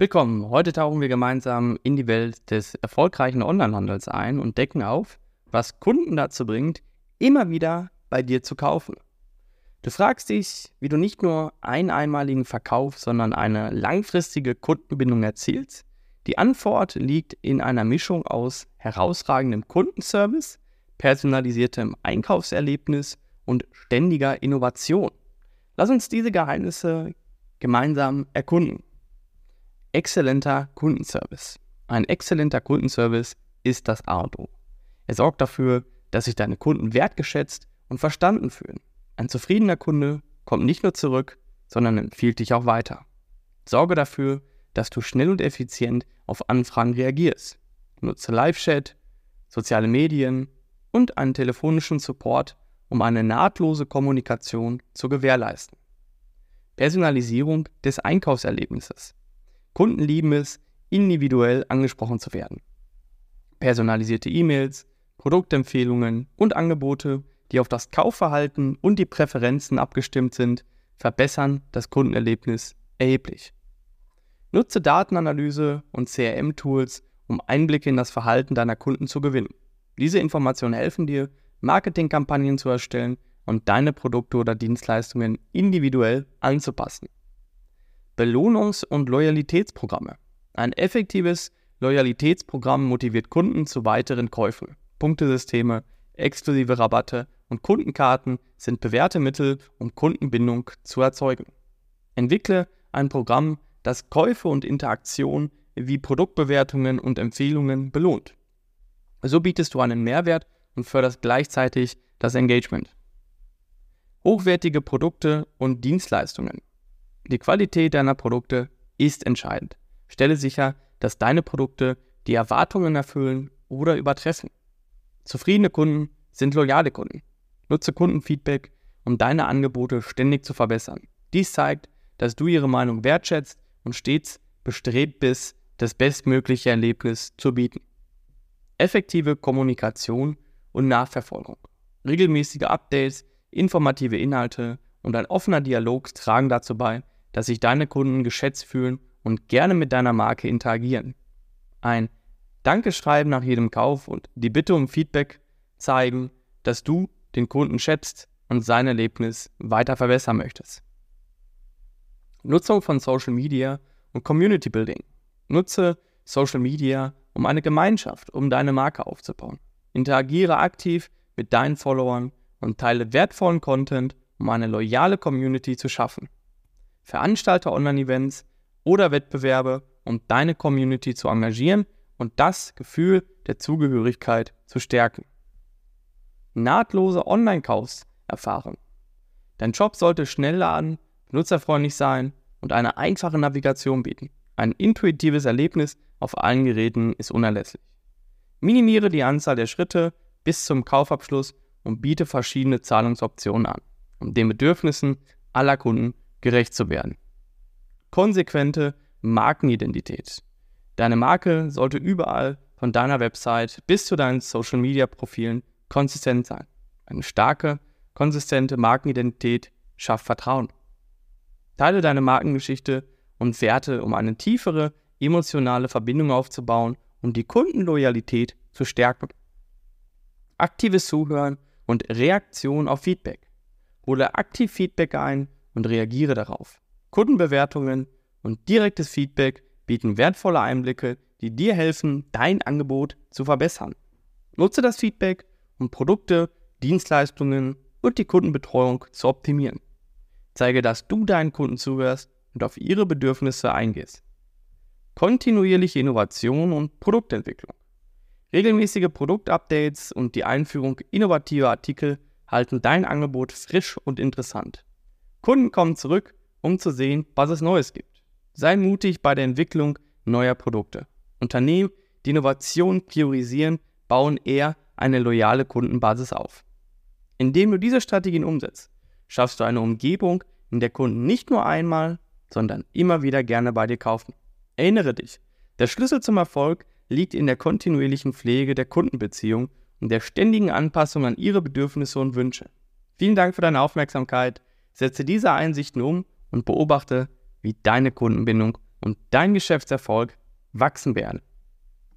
Willkommen. Heute tauchen wir gemeinsam in die Welt des erfolgreichen Onlinehandels ein und decken auf, was Kunden dazu bringt, immer wieder bei dir zu kaufen. Du fragst dich, wie du nicht nur einen einmaligen Verkauf, sondern eine langfristige Kundenbindung erzielst. Die Antwort liegt in einer Mischung aus herausragendem Kundenservice, personalisiertem Einkaufserlebnis und ständiger Innovation. Lass uns diese Geheimnisse gemeinsam erkunden exzellenter Kundenservice. Ein exzellenter Kundenservice ist das A und O. Er sorgt dafür, dass sich deine Kunden wertgeschätzt und verstanden fühlen. Ein zufriedener Kunde kommt nicht nur zurück, sondern empfiehlt dich auch weiter. Sorge dafür, dass du schnell und effizient auf Anfragen reagierst. Nutze Live-Chat, soziale Medien und einen telefonischen Support, um eine nahtlose Kommunikation zu gewährleisten. Personalisierung des Einkaufserlebnisses. Kunden lieben es, individuell angesprochen zu werden. Personalisierte E-Mails, Produktempfehlungen und Angebote, die auf das Kaufverhalten und die Präferenzen abgestimmt sind, verbessern das Kundenerlebnis erheblich. Nutze Datenanalyse und CRM-Tools, um Einblicke in das Verhalten deiner Kunden zu gewinnen. Diese Informationen helfen dir, Marketingkampagnen zu erstellen und deine Produkte oder Dienstleistungen individuell anzupassen. Belohnungs- und Loyalitätsprogramme. Ein effektives Loyalitätsprogramm motiviert Kunden zu weiteren Käufen. Punktesysteme, exklusive Rabatte und Kundenkarten sind bewährte Mittel, um Kundenbindung zu erzeugen. Entwickle ein Programm, das Käufe und Interaktion wie Produktbewertungen und Empfehlungen belohnt. So bietest du einen Mehrwert und förderst gleichzeitig das Engagement. Hochwertige Produkte und Dienstleistungen. Die Qualität deiner Produkte ist entscheidend. Stelle sicher, dass deine Produkte die Erwartungen erfüllen oder übertreffen. Zufriedene Kunden sind loyale Kunden. Nutze Kundenfeedback, um deine Angebote ständig zu verbessern. Dies zeigt, dass du ihre Meinung wertschätzt und stets bestrebt bist, das bestmögliche Erlebnis zu bieten. Effektive Kommunikation und Nachverfolgung. Regelmäßige Updates, informative Inhalte und ein offener Dialog tragen dazu bei, dass sich deine Kunden geschätzt fühlen und gerne mit deiner Marke interagieren. Ein Dankeschreiben nach jedem Kauf und die Bitte um Feedback zeigen, dass du den Kunden schätzt und sein Erlebnis weiter verbessern möchtest. Nutzung von Social Media und Community Building. Nutze Social Media, um eine Gemeinschaft, um deine Marke aufzubauen. Interagiere aktiv mit deinen Followern und teile wertvollen Content, um eine loyale Community zu schaffen. Veranstalte Online-Events oder Wettbewerbe, um deine Community zu engagieren und das Gefühl der Zugehörigkeit zu stärken. Nahtlose Online-Kaufs erfahren. Dein Job sollte schnell laden, benutzerfreundlich sein und eine einfache Navigation bieten. Ein intuitives Erlebnis auf allen Geräten ist unerlässlich. Minimiere die Anzahl der Schritte bis zum Kaufabschluss und biete verschiedene Zahlungsoptionen an, den Bedürfnissen aller Kunden gerecht zu werden. Konsequente Markenidentität. Deine Marke sollte überall von deiner Website bis zu deinen Social-Media-Profilen konsistent sein. Eine starke, konsistente Markenidentität schafft Vertrauen. Teile deine Markengeschichte und Werte, um eine tiefere emotionale Verbindung aufzubauen und die Kundenloyalität zu stärken. Aktives Zuhören und Reaktion auf Feedback. Hole aktiv Feedback ein und reagiere darauf. Kundenbewertungen und direktes Feedback bieten wertvolle Einblicke, die dir helfen, dein Angebot zu verbessern. Nutze das Feedback, um Produkte, Dienstleistungen und die Kundenbetreuung zu optimieren. Zeige, dass du deinen Kunden zuhörst und auf ihre Bedürfnisse eingehst. Kontinuierliche Innovation und Produktentwicklung. Regelmäßige Produktupdates und die Einführung innovativer Artikel halten dein Angebot frisch und interessant. Kunden kommen zurück, um zu sehen, was es Neues gibt. Sei mutig bei der Entwicklung neuer Produkte. Unternehmen, die Innovation priorisieren, bauen eher eine loyale Kundenbasis auf. Indem du diese Strategien umsetzt, schaffst du eine Umgebung, in der Kunden nicht nur einmal, sondern immer wieder gerne bei dir kaufen. Erinnere dich, der Schlüssel zum Erfolg liegt in der kontinuierlichen Pflege der Kundenbeziehung und der ständigen Anpassung an ihre Bedürfnisse und Wünsche. Vielen Dank für deine Aufmerksamkeit. Setze diese Einsichten um und beobachte, wie deine Kundenbindung und dein Geschäftserfolg wachsen werden.